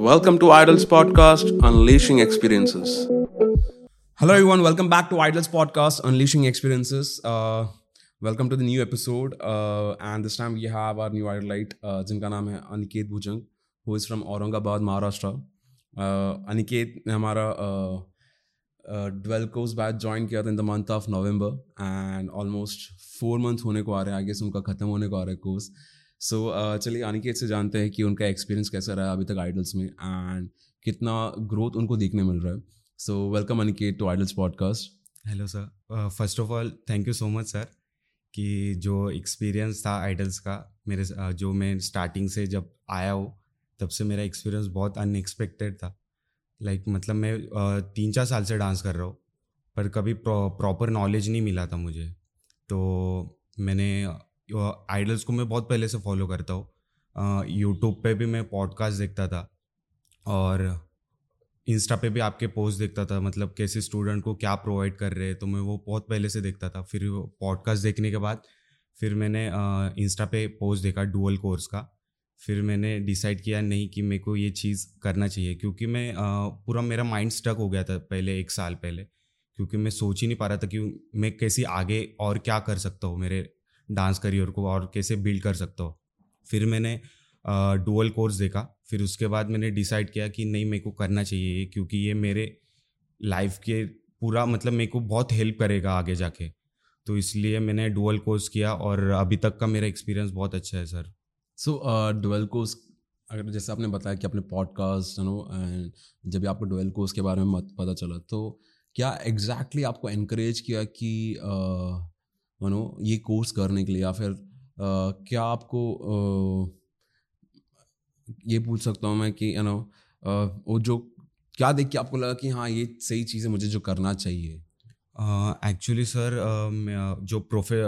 Welcome to Idols Podcast, Unleashing Experiences. Hello, everyone. Welcome back to Idols Podcast, Unleashing Experiences. Uh, welcome to the new episode. Uh, and this time we have our new idolite, uh, जिनका नाम है अनिकेत भुजंग who is from Aurangabad Maharashtra Aniket ने हमारा course batch join किया था in the month of November and almost four month होने को आ रहे हैं आई गेस उनका ख़त्म होने को आ रहा है कोर्स सो so, uh, चलिए अनिकेत से जानते हैं कि उनका एक्सपीरियंस कैसा रहा अभी तक आइडल्स में एंड कितना ग्रोथ उनको देखने मिल रहा है। So welcome Aniket to Idols podcast hello sir first of all thank you so much sir कि जो एक्सपीरियंस था आइडल्स का मेरे uh, जो मैं स्टार्टिंग से जब आया हूँ तब से मेरा एक्सपीरियंस बहुत अनएक्सपेक्टेड था। लाइक like, मतलब मैं uh, तीन चार साल से डांस कर रहा हूँ पर कभी प्रॉपर नॉलेज नहीं मिला था मुझे। तो मैंने आइडल्स को मैं बहुत पहले से फॉलो करता हूँ। यूट्यूब पे भी मैं पॉडकास्ट देखता था और इंस्टा पे भी आपके पोस्ट देखता था मतलब कैसे स्टूडेंट को क्या प्रोवाइड कर रहे हैं तो मैं वो बहुत पहले से देखता था। फिर पॉडकास्ट देखने के बाद फिर मैंने इंस्टा पे पोस्ट देखा डुअल कोर्स का। फिर मैंने डिसाइड किया नहीं कि मेरे को ये चीज़ करना चाहिए, क्योंकि मैं पूरा मेरा माइंड स्टक हो गया था पहले एक साल पहले, क्योंकि मैं सोच ही नहीं पा रहा था कि मैं कैसी आगे और क्या कर सकता हूँ मेरे डांस करियर को और कैसे बिल्ड कर सकता हो। फिर मैंने डुअल कोर्स देखा। फिर उसके बाद मैंने डिसाइड किया कि नहीं मेरे को करना चाहिए ये क्योंकि ये मेरे लाइफ के पूरा मतलब मेरे को बहुत हेल्प करेगा आगे जाके। तो इसलिए मैंने डुअल कोर्स किया और अभी तक का मेरा एक्सपीरियंस बहुत अच्छा है सर। सो डुअल कोर्स अगर जैसे आपने बताया कि अपने पॉडकास्ट यू नो एंड जब आपको डुअल कोर्स के बारे में पता चला तो क्या एग्जैक्टली exactly आपको इनक्रेज किया कि uh, यू नो ये कोर्स करने के लिए या फिर आ, क्या आपको आ, ये पूछ सकता हूँ मैं कि यू नो वो जो क्या देख के आपको लगा कि हाँ ये सही चीज़ है मुझे जो करना चाहिए? एक्चुअली uh, सर uh, जो प्रोफे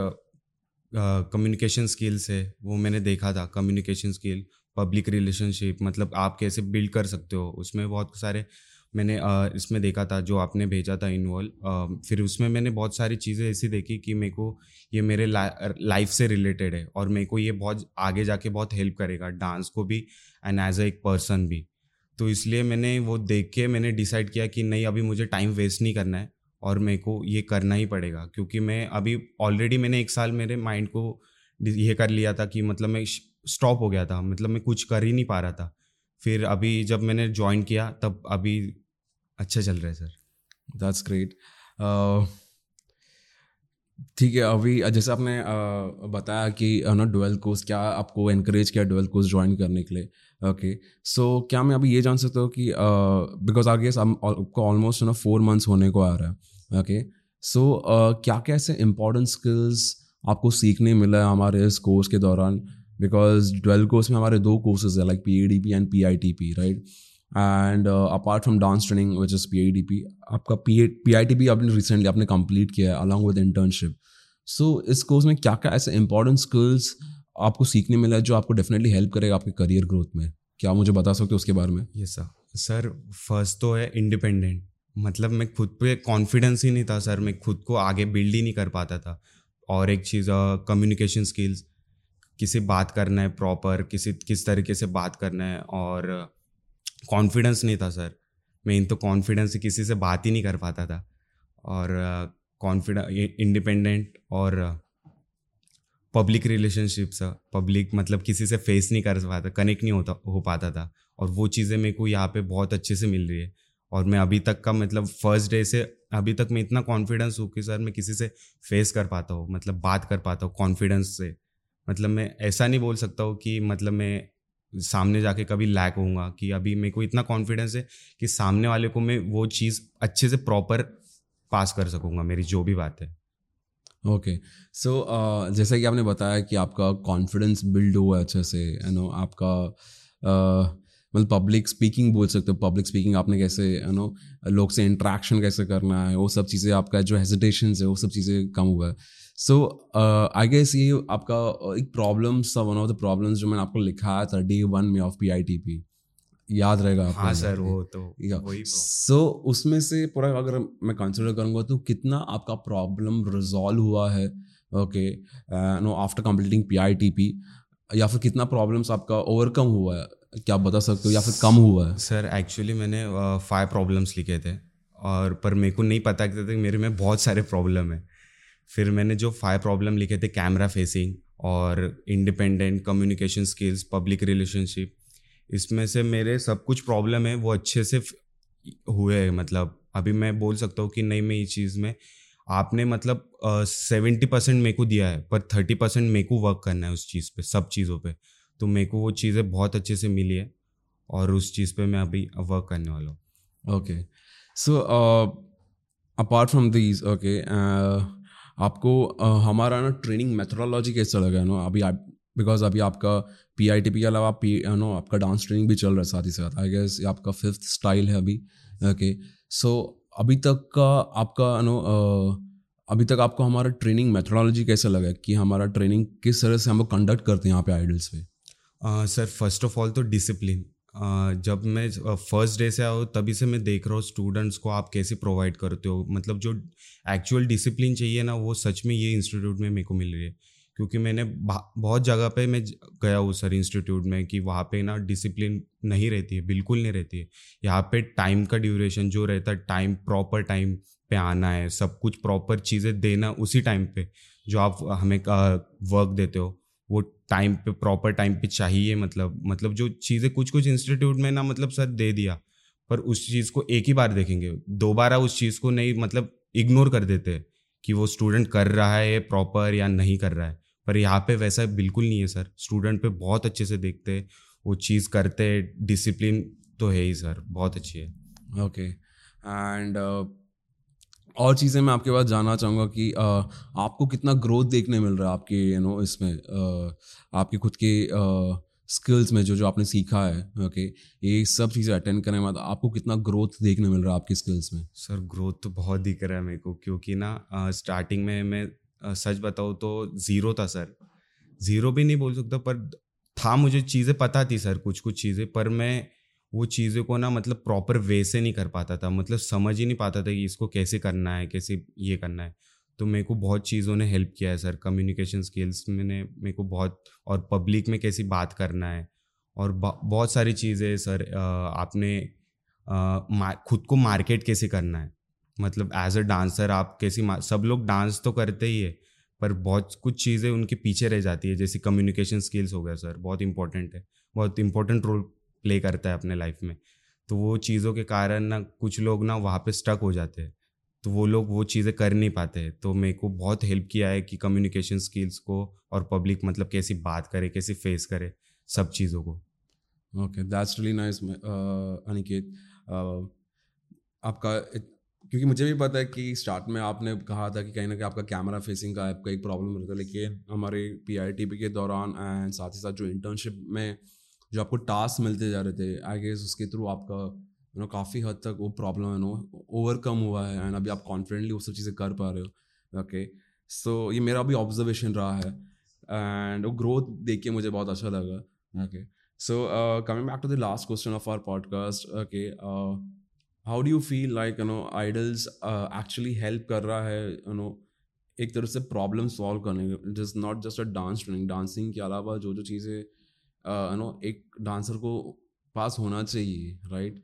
कम्युनिकेशन स्किल्स है वो मैंने देखा था कम्युनिकेशन स्किल पब्लिक रिलेशनशिप मतलब आप कैसे बिल्ड कर सकते हो उसमें बहुत सारे मैंने इसमें देखा था, जो आपने भेजा था इन्वॉल्व फिर उसमें मैंने बहुत सारी चीज़ें ऐसी देखी कि मेरे को ये मेरे ला लाइफ से रिलेटेड है और मेरे को ये बहुत आगे जाके बहुत हेल्प करेगा डांस को भी एंड एज अ एक पर्सन भी। तो इसलिए मैंने वो देख के मैंने डिसाइड किया कि नहीं, अभी मुझे टाइम वेस्ट नहीं करना है और मेरे को ये करना ही पड़ेगा, क्योंकि मैं अभी ऑलरेडी मैंने एक साल मेरे माइंड को ये कर लिया था कि मतलब मैं स्टॉप हो गया था मतलब मैं कुछ कर ही नहीं पा रहा था। फिर अभी जब मैंने ज्वाइन किया, तब अभी अच्छा चल रहा है सर। दैट्स ग्रेट ठीक है अभी जैसे आपने uh, बताया कि ना डुअल कोर्स क्या आपको इनक्रेज किया डुअल कोर्स ज्वाइन करने के लिए? ओके सो क्या मैं अभी ये जान सकता हूँ कि बिकॉज़ आगे आपको ऑलमोस्ट ना फोर मंथ्स होने को आ रहा है। ओके सो क्या क्या ऐसे इम्पोर्टेंट स्किल्स आपको सीखने मिला है हमारे इस कोर्स के दौरान? बिकॉज़ ट्वेल्व कोर्स में हमारे दो कोर्सेज है like P A D P and P I T P right and apart from dance training which is P I D P आपका P P I T P आपने recently आपने complete किया है along with internship so इस course में क्या क्या ऐसे इंपॉर्टेंट स्किल्स आपको सीखने मिला है जो आपको डेफिनेटली हेल्प करेगा आपके करियर ग्रोथ में? क्या मुझे बता सकते हो उसके बारे में? ये सर सर फ़र्स्ट तो है इंडिपेंडेंट मतलब मैं खुद पे कॉन्फिडेंस ही नहीं था सर मैं खुद को आगे बिल्ड ही नहीं कर पाता था. और एक चीज़ कम्युनिकेशन स्किल्स किसी बात करना है प्रॉपर किसी, किस तरीके से बात करना है, और कॉन्फिडेंस नहीं था, सर। मैं इन तो कॉन्फिडेंस किसी से बात ही नहीं कर पाता था। और कॉन्फिडेंस इंडिपेंडेंट और, पब्लिक रिलेशनशिप्स, पब्लिक मतलब किसी से फेस नहीं कर पाता, कनेक्ट नहीं होता, हो पाता था। और वो चीज़ें मेरे को यहाँ पे बहुत अच्छे से मिल रही है। और मैं अभी तक का मतलब फ़र्स्ट डे से, अभी तक मैं इतना कॉन्फिडेंस हूँ कि सर मैं किसी से फेस कर पाता हूँ मतलब बात कर पाता हूँ कॉन्फिडेंस से। मतलब मैं ऐसा नहीं बोल सकता हूँ कि मतलब मैं सामने जाके कभी लैक होऊँगा कि अभी मेरे को इतना कॉन्फिडेंस है कि सामने वाले को मैं वो चीज़ अच्छे से प्रॉपर पास कर सकूँगा मेरी जो भी बात है। ओके सो uh, जैसा कि आपने बताया कि आपका कॉन्फिडेंस बिल्ड हुआ अच्छे से यू नो आपका uh, मतलब पब्लिक स्पीकिंग बोल सकते हो पब्लिक स्पीकिंग आपने कैसे यू नो लोग से इंट्रैक्शन कैसे करना है वो सब चीज़ें आपका जो हेजिटेशन है वो सब चीज़ें कम हुआ है। सो आई गेस ये आपका uh, एक प्रॉब्लम सा वन ऑफ़ द प्रॉब्लम्स जो मैंने आपको लिखा था डे वन में of P I T P याद रहेगा आपको हाँ सर वो तो सो so, उसमें से पूरा अगर मैं कंसिडर करूँगा तो कितना आपका प्रॉब्लम रिजॉल्व हुआ है? Okay no after completing P I T P या फिर कितना प्रॉब्लम्स आपका ओवरकम हुआ है? क्या आप बता सकते हो? या फिर कम हुआ है? सर एक्चुअली मैंने फाइव प्रॉब्लम्स लिखे थे। और पर मेरे को नहीं पता कि था मेरे में बहुत सारे प्रॉब्लम है। फिर मैंने जो फाइव प्रॉब्लम लिखे थे कैमरा फेसिंग और independent communication skills public relationship इसमें से मेरे सब कुछ प्रॉब्लम है, वो अच्छे से हुए मतलब। अभी मैं बोल सकता हूँ कि नहीं, मैं इस चीज़ में, आपने मतलब सेवेंटी परसेंट मेरे को दिया है, पर थर्टी परसेंट मेरे को वर्क करना है उस चीज़ पे, सब चीज़ों पे। तो मेरे को वो चीज़ें बहुत अच्छे से मिली है और उस चीज़ पे मैं अभी वर्क करने वाला हूँ। Okay so apart from these okay आपको हमारा ना ट्रेनिंग मेथोडोलॉजी कैसा लगा नो? अभी बिकॉज़ अभी आपका पी आई टी पी के अलावा पी नो, आपका डांस ट्रेनिंग भी चल रहा है साथ ही साथ। आई गेस आपका फिफ्थ स्टाइल है अभी। ओके सो अभी तक का आपका, नो अभी तक आपको हमारा ट्रेनिंग मेथोडोलॉजी कैसा लगा कि हमारा ट्रेनिंग किस तरह से हम लोग कंडक्ट करते हैं यहाँ पे आइडल्स पे? सर फ़र्स्ट ऑफ़ ऑल तो डिसिप्लिन जब मैं फ़र्स्ट डे से आऊँ तभी से मैं देख रहा हूँ स्टूडेंट्स को आप कैसे प्रोवाइड करते हो। मतलब जो एक्चुअल डिसिप्लिन चाहिए ना, वो सच में ये इंस्टीट्यूट में मेरे को मिल रही है। क्योंकि मैंने बहुत जगह पे मैं गया हूँ सर इंस्टीट्यूट में कि वहाँ पे ना डिसिप्लिन नहीं रहती है, बिल्कुल नहीं रहती है। यहाँ पे टाइम का ड्यूरेशन जो रहता है टाइम प्रॉपर टाइम पे आना है, सब कुछ प्रॉपर चीज़ें देना उसी टाइम पे जो आप हमें वर्क देते हो, वो टाइम पे प्रॉपर टाइम पे चाहिए मतलब मतलब जो चीज़ें कुछ कुछ इंस्टीट्यूट में ना मतलब सर दे दिया, पर उस चीज़ को एक ही बार देखेंगे। दोबारा उस चीज़ को नहीं मतलब इग्नोर कर देते कि वो स्टूडेंट कर रहा है प्रॉपर या नहीं कर रहा है। पर यहाँ पे वैसा बिल्कुल नहीं है सर। स्टूडेंट पे बहुत अच्छे से देखते, वो चीज़ करते डिसिप्लिन तो है ही सर, बहुत अच्छी है। ओके एंड और चीज़ें मैं आपके पास जानना चाहूँगा कि uh, आपको कितना ग्रोथ देखने मिल रहा है आपके यू नो इसमें आपके खुद के स्किल्स में जो जो आपने सीखा है ओके? ये सब चीज़ें अटेंड करने के बाद आपको कितना ग्रोथ देखने मिल रहा है आपके स्किल्स में सर ग्रोथ तो बहुत दिख रहा है मेरे को क्योंकि ना स्टार्टिंग में मैं सच बताऊँ तो ज़ीरो था सर ज़ीरो भी नहीं बोल सकता पर था मुझे चीज़ें पता थी सर कुछ कुछ चीज़ें पर मैं वो चीज़ों को ना मतलब प्रॉपर वे से नहीं कर पाता था मतलब समझ ही नहीं पाता था कि इसको कैसे करना है, कैसे ये करना है। तो मेरे को बहुत चीज़ों ने हेल्प किया है सर कम्युनिकेशन स्किल्स मैंने, मेरे को बहुत, और पब्लिक में कैसी बात करना है, और बहुत सारी चीज़ें सर आपने खुद को मार्केट कैसे करना है। मतलब एज अ डांसर आप कैसी सब लोग डांस तो करते ही है, पर बहुत कुछ चीज़ें उनके पीछे रह जाती है, जैसे कम्युनिकेशन स्किल्स हो गया सर, बहुत इंपॉर्टेंट है, बहुत इंपॉर्टेंट रोल प्ले करता है अपने लाइफ में। तो वो चीज़ों के कारण ना कुछ लोग ना वहाँ पे स्टक हो जाते हैं। तो वो लोग वो चीज़ें कर नहीं पाते तो मेरे को बहुत हेल्प किया है कि कम्युनिकेशन स्किल्स को और पब्लिक मतलब कैसी बात करे, कैसी फेस करे, सब चीज़ों को। Okay that's really nice Aniket. आपका, क्योंकि मुझे भी पता है कि स्टार्ट में आपने कहा था कि कहीं ना कहीं आपका कैमरा फेसिंग का आपका एक प्रॉब्लम रहता है। लेकिन हमारे पी के दौरान एंड साथ ही साथ जो इंटर्नशिप में जो आपको टास्क मिलते जा रहे थे आई गेस उसके थ्रू आपका यू नो काफ़ी हद तक वो प्रॉब्लम है नो ओवरकम हुआ है एंड अभी आप कॉन्फिडेंटली वो सब चीज़ें कर पा रहे हो। ओके सो ये मेरा भी ऑब्जर्वेशन रहा है एंड वो ग्रोथ देख के मुझे बहुत अच्छा लगा। Okay so coming back to the last question of our podcast okay how do you feel like you know Idols actually help कर रहा है यू नो एक तरह से प्रॉब्लम सॉल्व करने just not just a dance training dancing के अलावा जो जो चीज़ें यू नो एक डांसर को पास होना चाहिए राइट?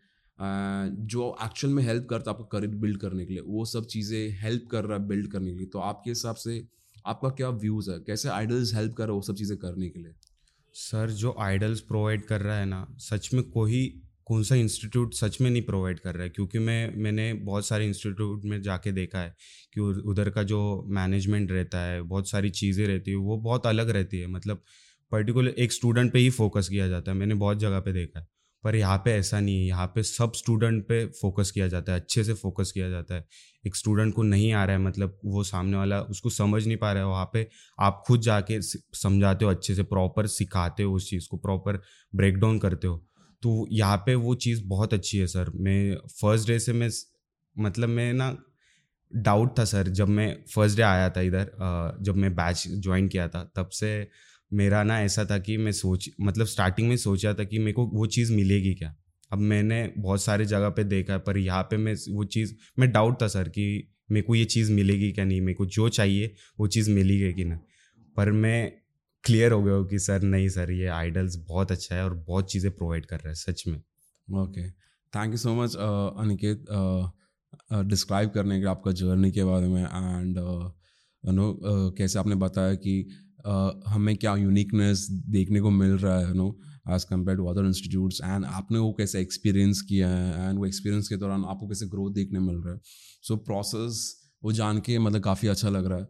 जो एक्चुअल में हेल्प करता है आपका करियर बिल्ड करने के लिए, वो सब चीज़ें हेल्प कर रहा है बिल्ड करने के लिए। तो आपके हिसाब से आपका क्या व्यूज़ है? कैसे आइडल्स हेल्प कर रहा है वो सब चीज़ें करने के लिए? सर, जो आइडल्स प्रोवाइड कर रहा है ना, सच में कोई, कौन सा इंस्टीट्यूट सच में नहीं प्रोवाइड कर रहा है? क्योंकि मैं, मैंने बहुत सारे इंस्टीट्यूट में जाके देखा है कि उधर का जो मैनेजमेंट रहता है, बहुत सारी चीज़ें रहती है, वो बहुत अलग रहती है। मतलब पर्टिकुलर एक स्टूडेंट पे ही फोकस किया जाता है, मैंने बहुत जगह पे देखा है। पर यहाँ पे ऐसा नहीं है, यहाँ पे सब स्टूडेंट पे फोकस किया जाता है, अच्छे से फोकस किया जाता है। एक स्टूडेंट को नहीं आ रहा है मतलब वो सामने वाला उसको समझ नहीं पा रहा है, वहाँ पे आप खुद जाके समझाते हो, अच्छे से प्रॉपर सिखाते हो उस चीज़ को प्रॉपर ब्रेक डाउन करते हो। तो यहाँ पे वो चीज़ बहुत अच्छी है सर। मैं फ़र्स्ट डे से मैं मतलब मैं ना डाउट था सर, जब मैं फ़र्स्ट डे आया था इधर जब मैं बैच ज्वाइन किया था, तब से मेरा ना ऐसा था कि मैं सोच मतलब स्टार्टिंग में सोचा था कि मेरे को वो चीज़ मिलेगी क्या? अब मैंने बहुत सारे जगह पे देखा है, पर यहाँ पे मैं वो चीज़, मैं डाउट था सर कि मेरे को ये चीज़ मिलेगी क्या नहीं? मेरे को जो चाहिए, वो चीज़ मिली मिलेगी कि ना? पर मैं क्लियर हो गया हो कि सर नहीं सर, ये आइडल्स बहुत अच्छा है और बहुत चीज़ें प्रोवाइड कर रहा है, सच में। Okay thank you so much Aniket describe करने के आपका जर्नी के बारे में एंड यू नो कैसे आपने बताया कि uh, हमें क्या यूनिकनेस देखने को मिल रहा है you know as compare to other institutes and आपने वो कैसे एक्सपीरियंस किया है एंड वो एक्सपीरियंस के दौरान आपको कैसे ग्रोथ देखने मिल रहा है। सो so, प्रोसेस वो जान के मतलब काफ़ी अच्छा लग रहा है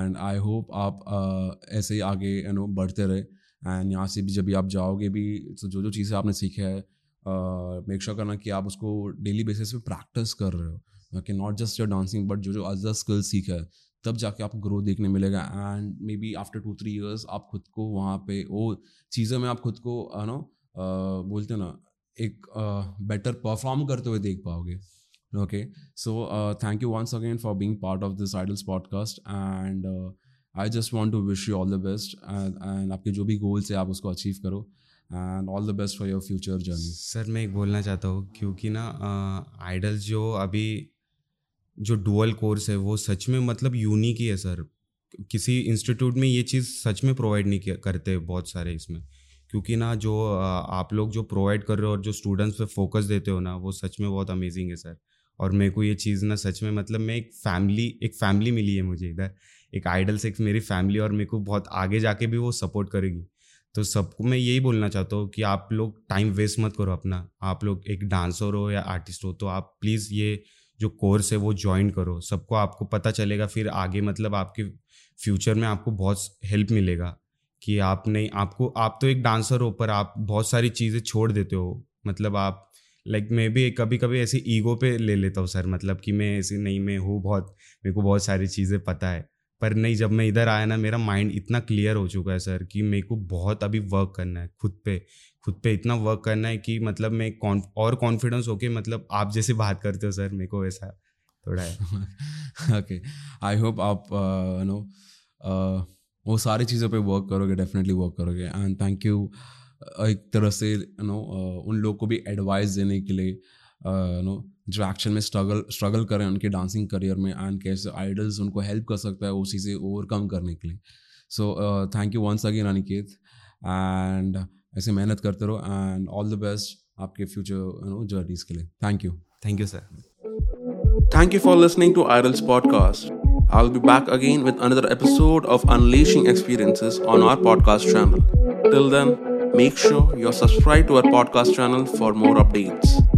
एंड आई होप आप uh, ऐसे ही आगे यू नो बढ़ते रहे एंड यहाँ से भी जब भी आप जाओगे भी तो जो जो चीज़ें आपने सीखा है मेक श्योर करना कि आप उसको डेली बेसिस पे प्रैक्टिस कर रहे हो। कि not just your dancing but जो जो अदर स्किल्स सीखा है तब जाके आपको ग्रोथ देखने मिलेगा। And maybe after two three years आप खुद को वहाँ पे, वो चीज़ों में आप खुद को नो बोलते ना, एक बेटर परफॉर्म करते हुए देख पाओगे। Okay so thank you once again for being part of this Idols podcast and I just want to wish you all the best and आपके जो भी गोल्स है आप उसको अचीव करो। And all the best for your future journey sir, मैं एक बोलना चाहता हूँ, क्योंकि ना आइडल्स जो अभी जो डुअल कोर्स है, वो सच में मतलब यूनिक ही है, सर। किसी इंस्टीट्यूट में ये चीज़ सच में प्रोवाइड नहीं करते बहुत सारे इसमें। क्योंकि ना जो आप लोग जो प्रोवाइड कर रहे हो और जो स्टूडेंट्स पे फोकस देते हो ना, वो सच में बहुत अमेजिंग है, सर। और मेरे को ये चीज़ ना सच में मतलब मैं एक फैमिली एक फैमिली मिली है मुझे इधर। एक आइडल से एक मेरी फैमिली और मेरे को बहुत आगे जाके भी वो सपोर्ट करेगी। तो सबको मैं यही बोलना चाहता हूँ कि आप लोग टाइम वेस्ट मत करो अपना। आप लोग एक डांसर हो या आर्टिस्ट हो तो आप प्लीज़ ये जो कोर्स है वो ज्वाइन करो। सबको आपको पता चलेगा, फिर आगे मतलब आपके फ्यूचर में आपको बहुत हेल्प मिलेगा कि आप नहीं, आपको, आप तो एक डांसर हो, पर आप बहुत सारी चीज़ें छोड़ देते हो। मतलब आप लाइक मैं भी कभी कभी ऐसे ईगो पे ले लेता हूँ सर मतलब कि मैं ऐसे नहीं, मैं हूँ बहुत, मेरे को बहुत सारी चीज़ें पता है। पर नहीं, जब मैं इधर आया ना, मेरा माइंड इतना क्लियर हो चुका है सर कि मेरे को बहुत अभी वर्क करना है खुद पे। खुद पे इतना वर्क करना है कि मतलब मैं और कॉन्फिडेंस होके मतलब आप जैसे बात करते हो सर मेरे को वैसा थोड़ा है। ओके आई होप आप नो uh, uh, वो सारी चीज़ों पे वर्क करोगे डेफिनेटली वर्क करोगे. एंड थैंक यू एक तरह से यू नो uh, उन लोग को भी एडवाइस देने के लिए यू नो जो एक्शन में स्ट्रगल स्ट्रगल करें उनके डांसिंग करियर में एंड कैसे आइडल्स उनको हेल्प कर सकता है उसी से ओवरकम करने के लिए. So thank you once again Aniket and ऐसे मेहनत करते रहो एंड ऑल द बेस्ट आपके फ्यूचर यू के लिए। Thank you thank you sir thank you for listening to Idols podcast I be back again with another episode of unleashing experiences on our podcast channel till then make sure you subscribe to our podcast channel for more updates